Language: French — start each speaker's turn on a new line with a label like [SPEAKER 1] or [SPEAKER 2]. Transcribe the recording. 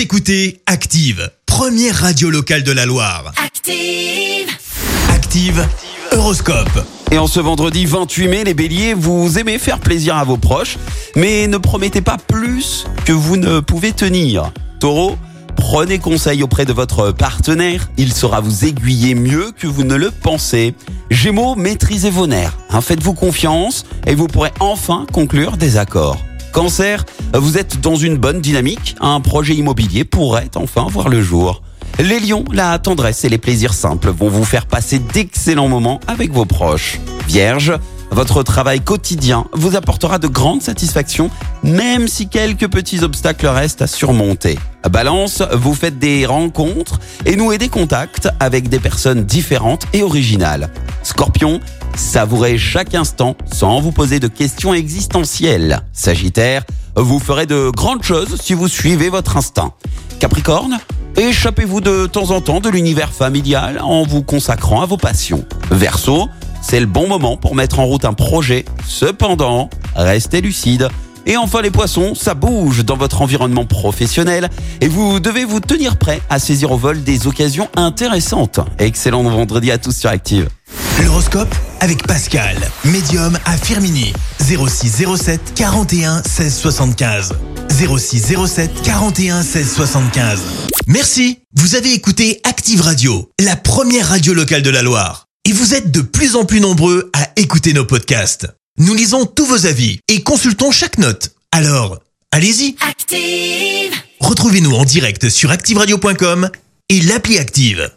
[SPEAKER 1] Vous écoutez Active, première radio locale de la Loire.
[SPEAKER 2] Active.
[SPEAKER 1] Active, Horoscope.
[SPEAKER 3] Et en ce vendredi 28 mai, les béliers, vous aimez faire plaisir à vos proches, mais ne promettez pas plus que vous ne pouvez tenir. Taureau, prenez conseil auprès de votre partenaire, il saura vous aiguiller mieux que vous ne le pensez. Gémeaux, maîtrisez vos nerfs, hein, faites-vous confiance et vous pourrez enfin conclure des accords. Cancer, vous êtes dans une bonne dynamique, un projet immobilier pourrait enfin voir le jour. Les lions, la tendresse et les plaisirs simples vont vous faire passer d'excellents moments avec vos proches. Vierge, votre travail quotidien vous apportera de grandes satisfactions, même si quelques petits obstacles restent à surmonter. Balance, vous faites des rencontres et nouez des contacts avec des personnes différentes et originales. Scorpion, savourez chaque instant sans vous poser de questions existentielles. Sagittaire, vous ferez de grandes choses si vous suivez votre instinct. Capricorne, échappez-vous de temps en temps de l'univers familial en vous consacrant à vos passions. Verseau, c'est le bon moment pour mettre en route un projet. Cependant, restez lucide. Et enfin les poissons, ça bouge dans votre environnement professionnel et vous devez vous tenir prêt à saisir au vol des occasions intéressantes. Excellent vendredi à tous sur Active.
[SPEAKER 1] L'horoscope? Avec Pascal, médium à Firmini. 0607 41 16 75. 0607 41 16 75. Merci, vous avez écouté Active Radio, la première radio locale de la Loire. Et vous êtes de plus en plus nombreux à écouter nos podcasts. Nous lisons tous vos avis et consultons chaque note. Alors, allez-y,
[SPEAKER 2] Active.
[SPEAKER 1] retrouvez-nous en direct sur activeradio.com et l'appli Active.